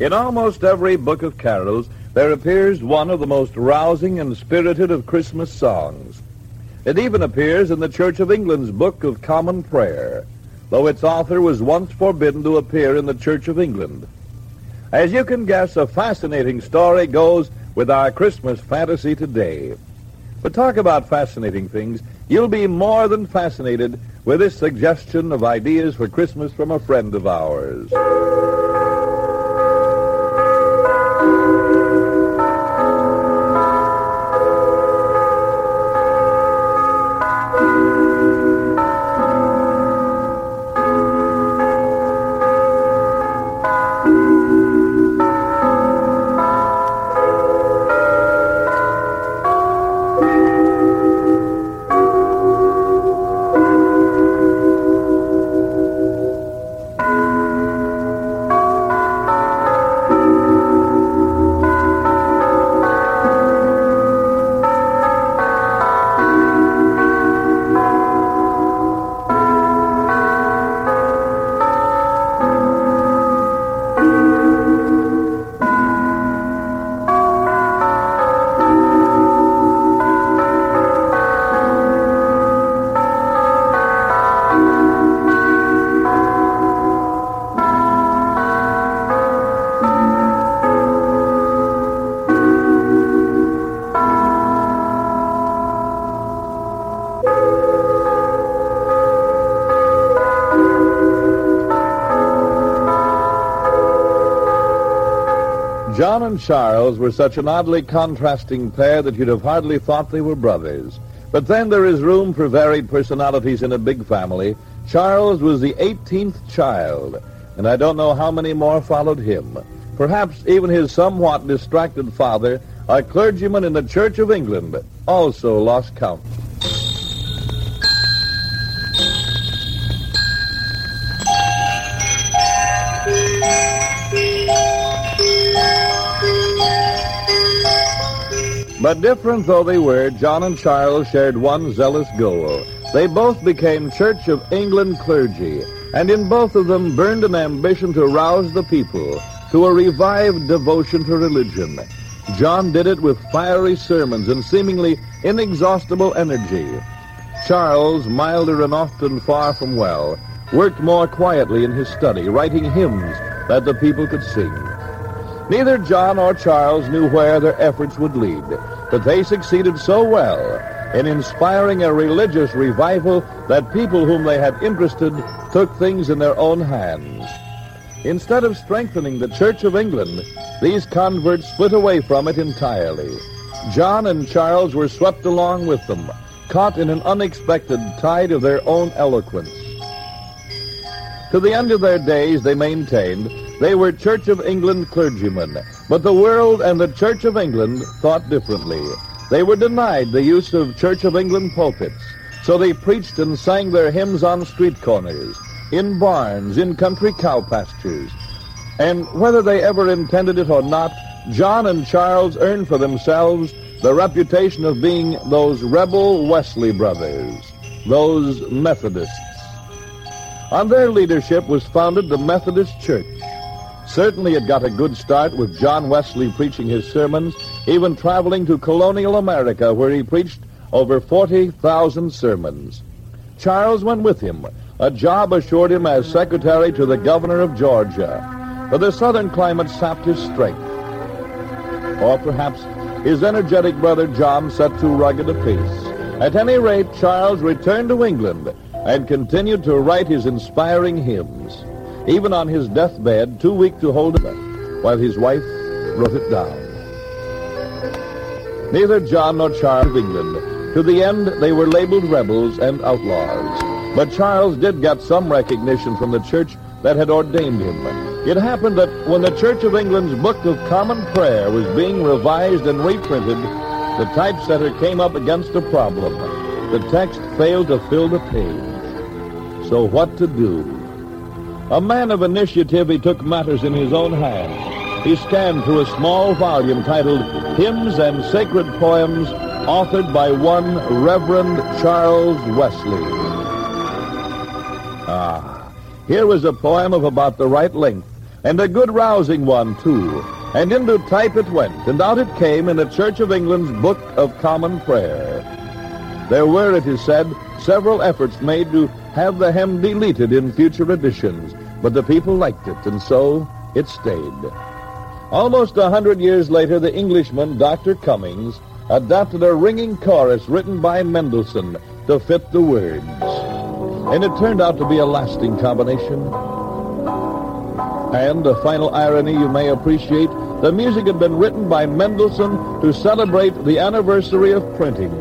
In almost every book of carols, there appears one of the most rousing and spirited of Christmas songs. It even appears in the Church of England's Book of Common Prayer, though its author was once forbidden to appear in the Church of England. As you can guess, a fascinating story goes with our Christmas fantasy today. But talk about fascinating things. You'll be more than fascinated with this suggestion of ideas for Christmas from a friend of ours. John and Charles were such an oddly contrasting pair that you'd have hardly thought they were brothers. But then there is room for varied personalities in a big family. Charles was the 18th child, and I don't know how many more followed him. Perhaps even his somewhat distracted father, a clergyman in the Church of England, also lost count. But different though they were, John and Charles shared one zealous goal. They both became Church of England clergy, and in both of them burned an ambition to rouse the people to a revived devotion to religion. John did it with fiery sermons and seemingly inexhaustible energy. Charles, milder and often far from well, worked more quietly in his study, writing hymns that the people could sing. Neither John or Charles knew where their efforts would lead, but they succeeded so well in inspiring a religious revival that people whom they had interested took things in their own hands. Instead of strengthening the Church of England, these converts split away from it entirely. John and Charles were swept along with them, caught in an unexpected tide of their own eloquence. To the end of their days, they maintained they were Church of England clergymen, but the world and the Church of England thought differently. They were denied the use of Church of England pulpits, so they preached and sang their hymns on street corners, in barns, in country cow pastures. And whether they ever intended it or not, John and Charles earned for themselves the reputation of being those rebel Wesley brothers, those Methodists. On their leadership was founded the Methodist Church. Certainly it got a good start with John Wesley preaching his sermons, even traveling to colonial America where he preached over 40,000 sermons. Charles went with him. A job assured him as secretary to the governor of Georgia. But the southern climate sapped his strength. Or perhaps his energetic brother John set too rugged a pace. At any rate, Charles returned to England and continued to write his inspiring hymns even on his deathbed, too weak to hold it, while his wife wrote it down. Neither John nor Charles of England. To the end, they were labeled rebels and outlaws. But Charles did get some recognition from the church that had ordained him. It happened that when the Church of England's Book of Common Prayer was being revised and reprinted, the typesetter came up against a problem. The text failed to fill the page. So what to do? A man of initiative, he took matters in his own hands. He scanned through a small volume titled Hymns and Sacred Poems, authored by one Reverend Charles Wesley. Ah, here was a poem of about the right length, and a good rousing one, too. And into type it went, and out it came in the Church of England's Book of Common Prayer. There were, it is said, several efforts made to have the hymn deleted in future editions, but the people liked it, and so it stayed. Almost a hundred years later, the Englishman, Dr. Cummings, adapted a ringing chorus written by Mendelssohn to fit the words. And it turned out to be a lasting combination. And a final irony you may appreciate, the music had been written by Mendelssohn to celebrate the anniversary of printing.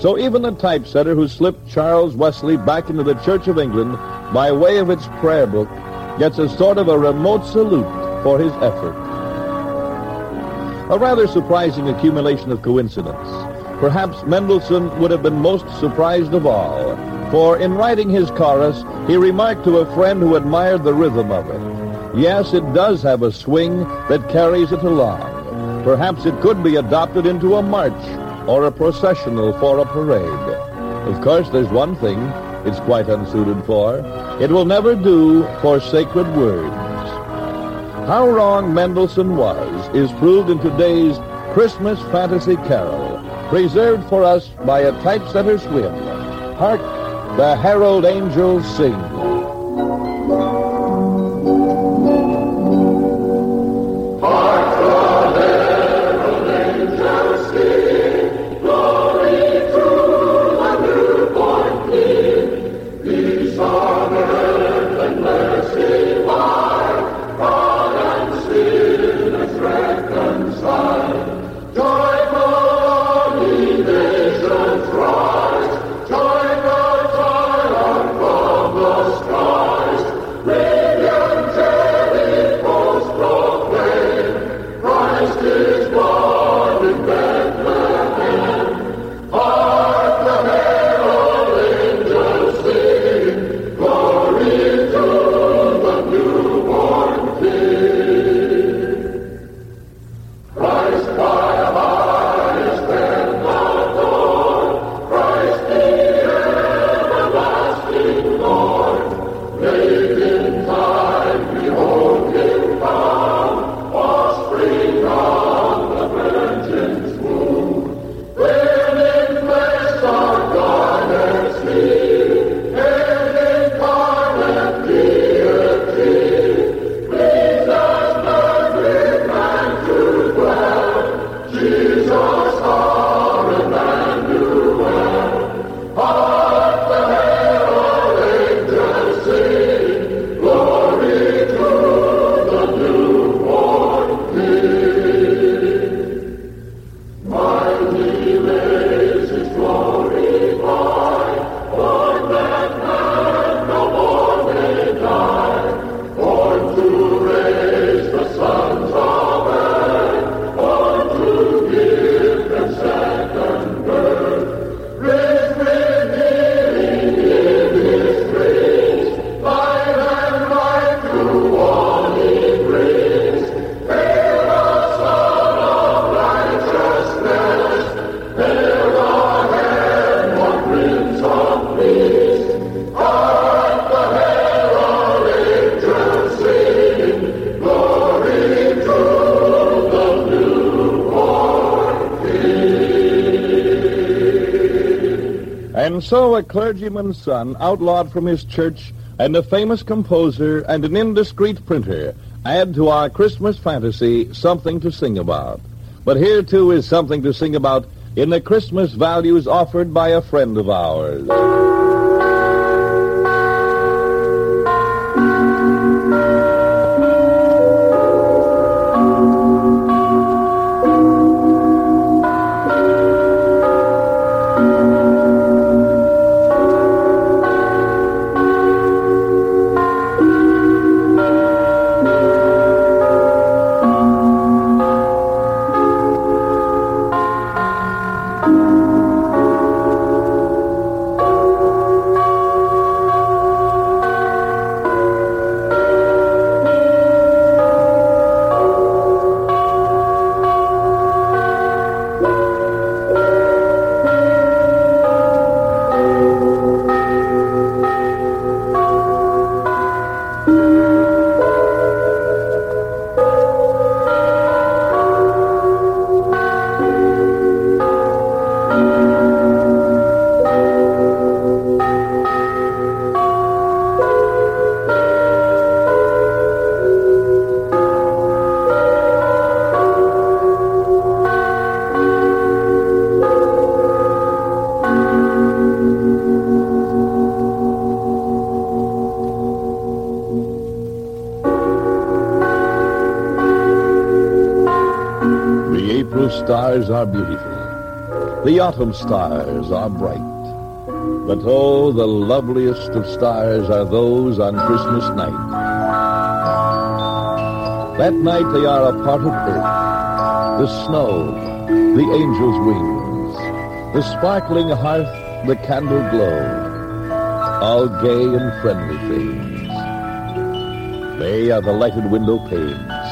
So even the typesetter who slipped Charles Wesley back into the Church of England by way of its prayer book gets a sort of a remote salute for his effort. A rather surprising accumulation of coincidence. Perhaps Mendelssohn would have been most surprised of all, for in writing his chorus, he remarked to a friend who admired the rhythm of it, yes, it does have a swing that carries it along. Perhaps it could be adopted into a march or a processional for a parade. Of course, there's one thing it's quite unsuited for. It will never do for sacred words. How wrong Mendelssohn was is proved in today's Christmas fantasy carol, preserved for us by a typesetter's whim. Hark, the herald angels sing. A clergyman's son, outlawed from his church, and a famous composer and an indiscreet printer add to our Christmas fantasy something to sing about. But here, too, is something to sing about in the Christmas values offered by a friend of ours. Autumn stars are bright. But oh, the loveliest of stars are those on Christmas night. That night they are a part of earth, the snow, the angel's wings, the sparkling hearth, the candle glow, all gay and friendly things. They are the lighted window panes.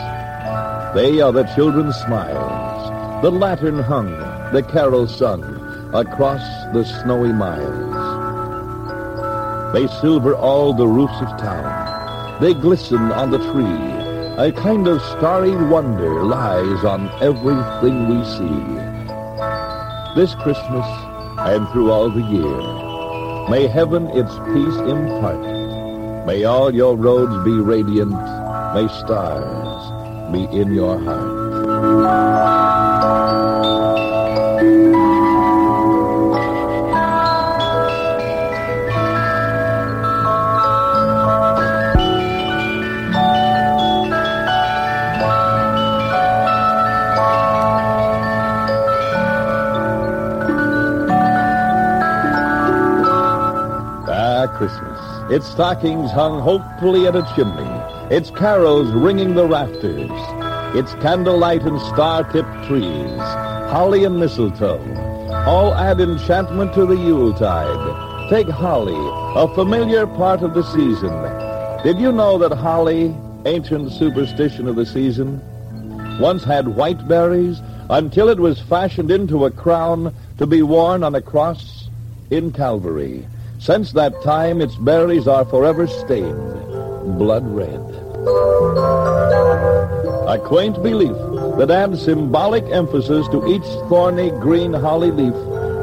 They are the children's smiles, the lantern hung, the carol sung across the snowy miles. They silver all the roofs of town. They glisten on the tree. A kind of starry wonder lies on everything we see. This Christmas and through all the year, may heaven its peace impart. May all your roads be radiant. May stars be in your heart. Christmas. Its stockings hung hopefully at a chimney. Its carols ringing the rafters. Its candlelight and star-tipped trees. Holly and mistletoe. All add enchantment to the Yuletide. Take holly, a familiar part of the season. Did you know that holly, ancient superstition of the season, once had white berries until it was fashioned into a crown to be worn on a cross in Calvary. Since that time, its berries are forever stained blood red. A quaint belief that adds symbolic emphasis to each thorny green holly leaf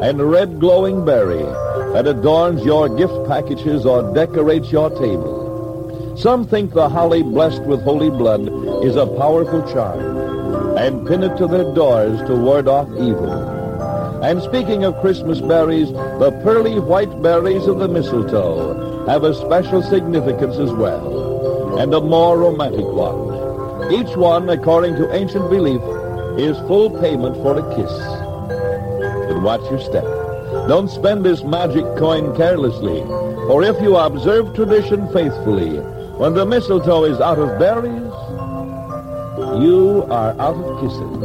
and red glowing berry that adorns your gift packages or decorates your table. Some think the holly blessed with holy blood is a powerful charm and pin it to their doors to ward off evil. And speaking of Christmas berries, the pearly white berries of the mistletoe have a special significance as well, and a more romantic one. Each one, according to ancient belief, is full payment for a kiss. But watch your step. Don't spend this magic coin carelessly, for if you observe tradition faithfully, when the mistletoe is out of berries, you are out of kisses.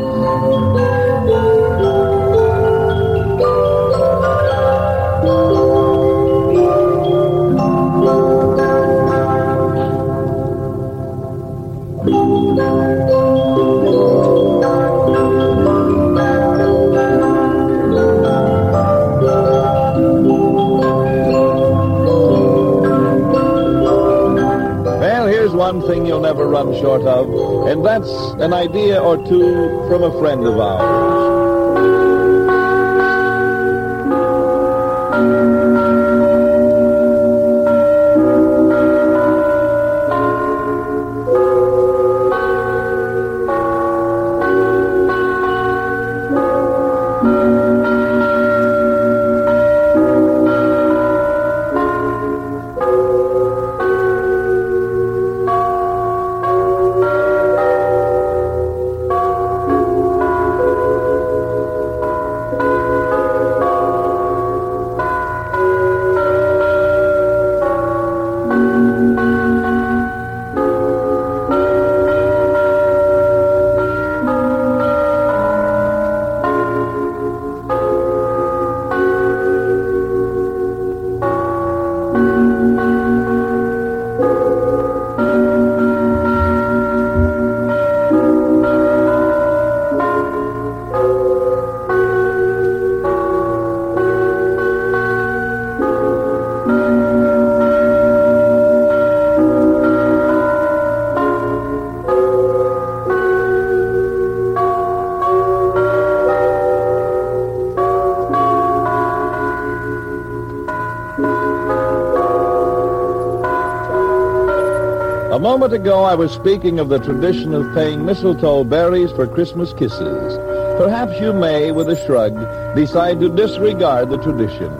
Thing you'll never run short of, and that's an idea or two from a friend of ours. Moment ago, I was speaking of the tradition of paying mistletoe berries for Christmas kisses. Perhaps you may, with a shrug, decide to disregard the tradition.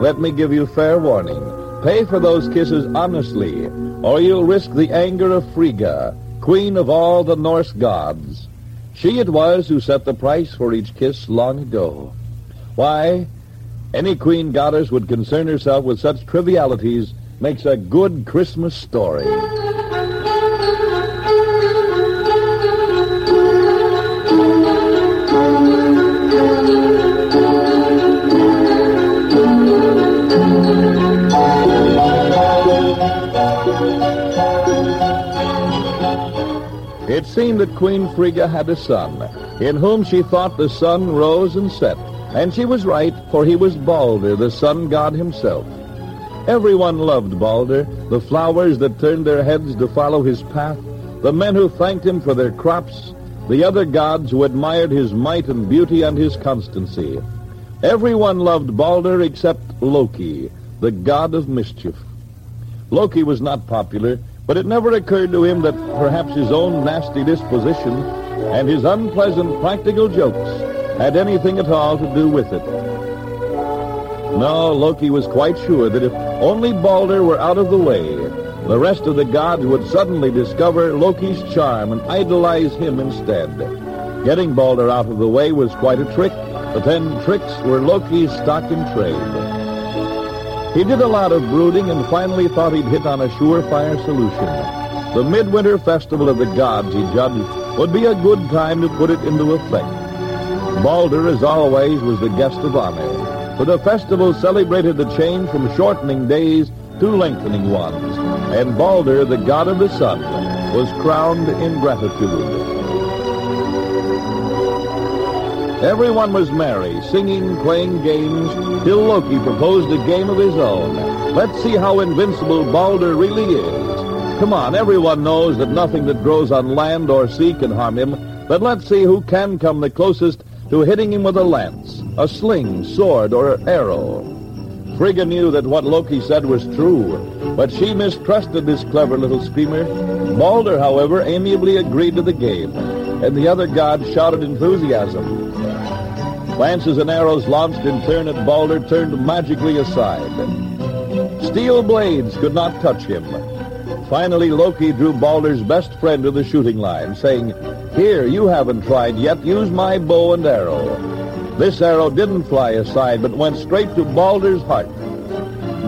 Let me give you fair warning. Pay for those kisses honestly, or you'll risk the anger of Frigga, queen of all the Norse gods. She it was who set the price for each kiss long ago. Why, any queen goddess would concern herself with such trivialities makes a good Christmas story. It seemed that Queen Frigga had a son, in whom she thought the sun rose and set. And she was right, for he was Balder, the sun god himself. Everyone loved Balder, the flowers that turned their heads to follow his path, the men who thanked him for their crops, the other gods who admired his might and beauty and his constancy. Everyone loved Balder except Loki, the god of mischief. Loki was not popular, but it never occurred to him that perhaps his own nasty disposition and his unpleasant practical jokes had anything at all to do with it. No, Loki was quite sure that if only Balder were out of the way, the rest of the gods would suddenly discover Loki's charm and idolize him instead. Getting Balder out of the way was quite a trick, but then tricks were Loki's stock in trade. He did a lot of brooding and finally thought he'd hit on a surefire solution. The midwinter festival of the gods, he judged, would be a good time to put it into effect. Balder, as always, was the guest of honor, for the festival celebrated the change from shortening days to lengthening ones, and Balder, the god of the sun, was crowned in gratitude. Everyone was merry, singing, playing games, till Loki proposed a game of his own. Let's see how invincible Balder really is. Come on, everyone knows that nothing that grows on land or sea can harm him, but let's see who can come the closest to hitting him with a lance, a sling, sword, or arrow. Frigga knew that what Loki said was true, but she mistrusted this clever little schemer. Balder, however, amiably agreed to the game, and the other gods shouted enthusiasm. Lances and arrows launched in turn at Balder turned magically aside. Steel blades could not touch him. Finally, Loki drew Balder's best friend to the shooting line, saying, Here, you haven't tried yet. Use my bow and arrow. This arrow didn't fly aside, but went straight to Balder's heart.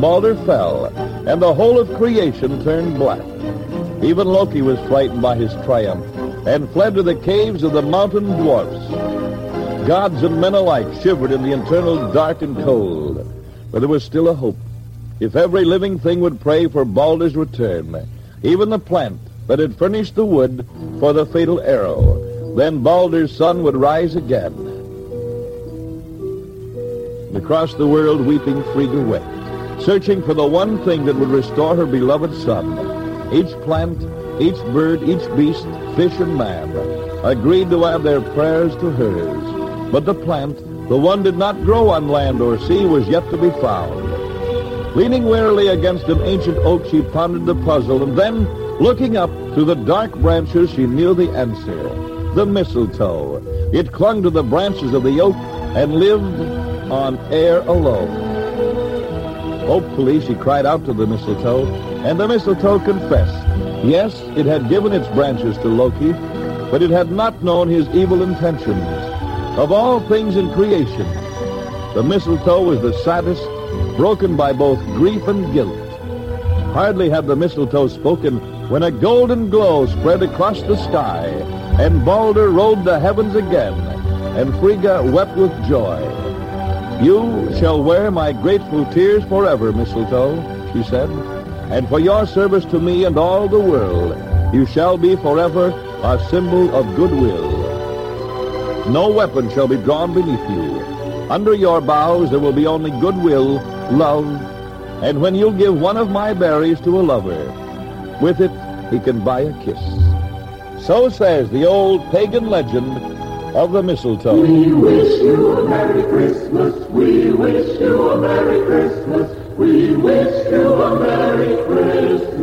Balder fell, and the whole of creation turned black. Even Loki was frightened by his triumph, and fled to the caves of the mountain dwarfs. Gods and men alike shivered in the internal dark and cold. But there was still a hope. If every living thing would pray for Balder's return, even the plant that had furnished the wood for the fatal arrow, then Balder's sun would rise again. And across the world, weeping Frigga wept, searching for the one thing that would restore her beloved son. Each plant, each bird, each beast, fish and man, agreed to add their prayers to hers. But the plant, the one did not grow on land or sea, was yet to be found. Leaning wearily against an ancient oak, she pondered the puzzle, and then, looking up through the dark branches, she knew the answer. The mistletoe. It clung to the branches of the oak and lived on air alone. Hopefully, she cried out to the mistletoe, and the mistletoe confessed. Yes, it had given its branches to Loki, but it had not known his evil intentions. Of all things in creation, the mistletoe was the saddest, broken by both grief and guilt. Hardly had the mistletoe spoken when a golden glow spread across the sky, and Balder rode the heavens again, and Frigga wept with joy. You shall wear my grateful tears forever, mistletoe, she said, and for your service to me and all the world, you shall be forever a symbol of goodwill. No weapon shall be drawn beneath you. Under your boughs there will be only goodwill, love, and when you give one of my berries to a lover, with it he can buy a kiss. So says the old pagan legend of the mistletoe. We wish you a Merry Christmas. We wish you a Merry Christmas. We wish you a Merry Christmas.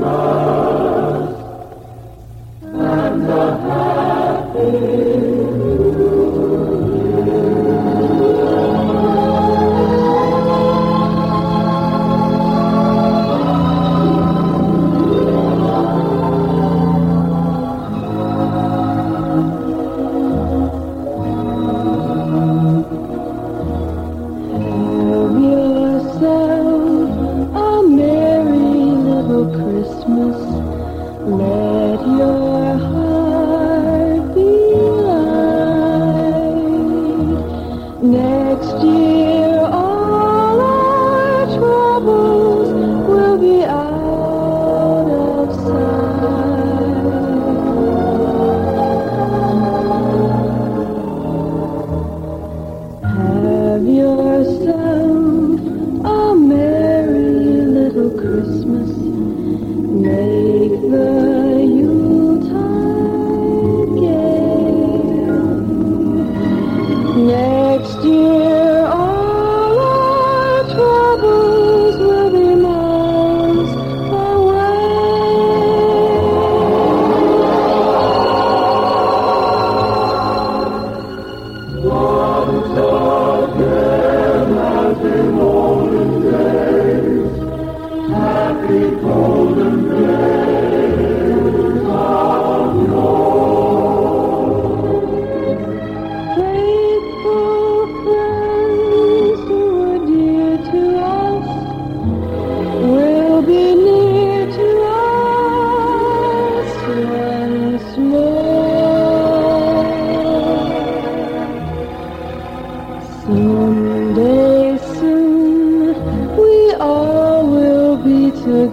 And a happy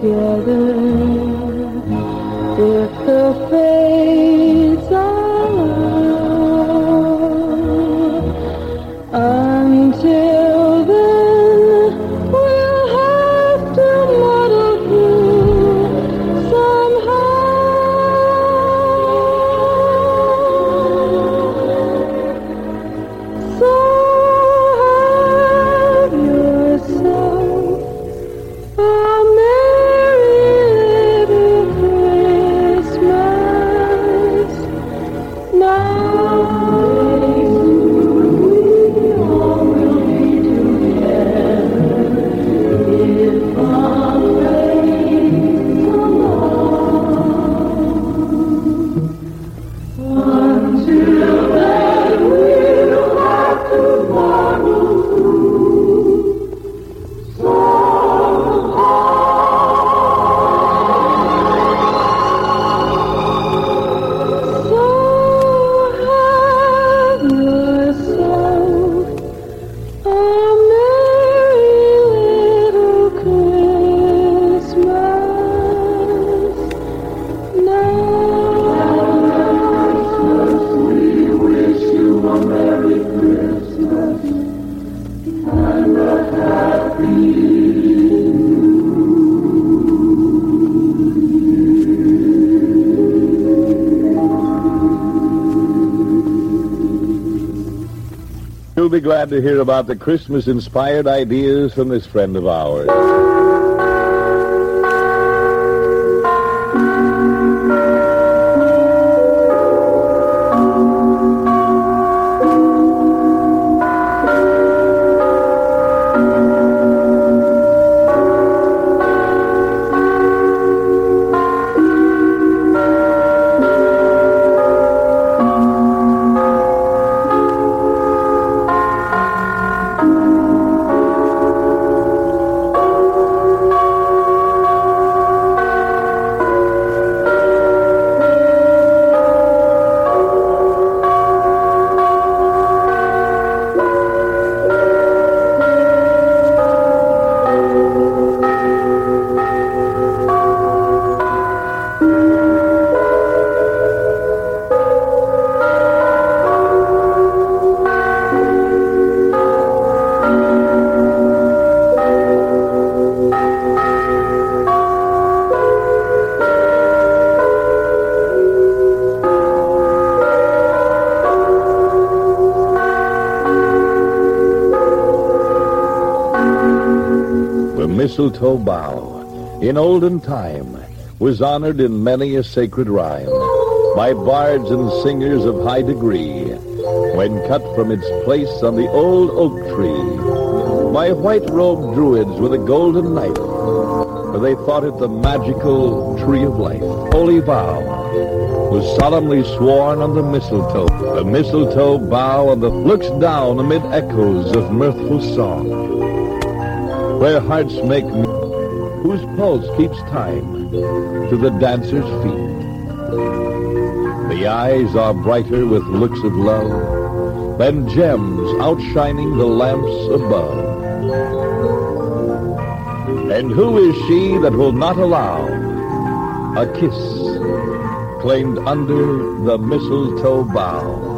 together. You'll be glad to hear about the Christmas-inspired ideas from this friend of ours. Mistletoe bough, in olden time, was honored in many a sacred rhyme by bards and singers of high degree, when cut from its place on the old oak tree, by white-robed druids with a golden knife, for they thought it the magical tree of life. Holy vow was solemnly sworn on the mistletoe. The mistletoe bough on the looks down amid echoes of mirthful song where hearts make whose pulse keeps time to the dancer's feet. The eyes are brighter with looks of love than gems outshining the lamps above. And who is she that will not allow a kiss claimed under the mistletoe bough?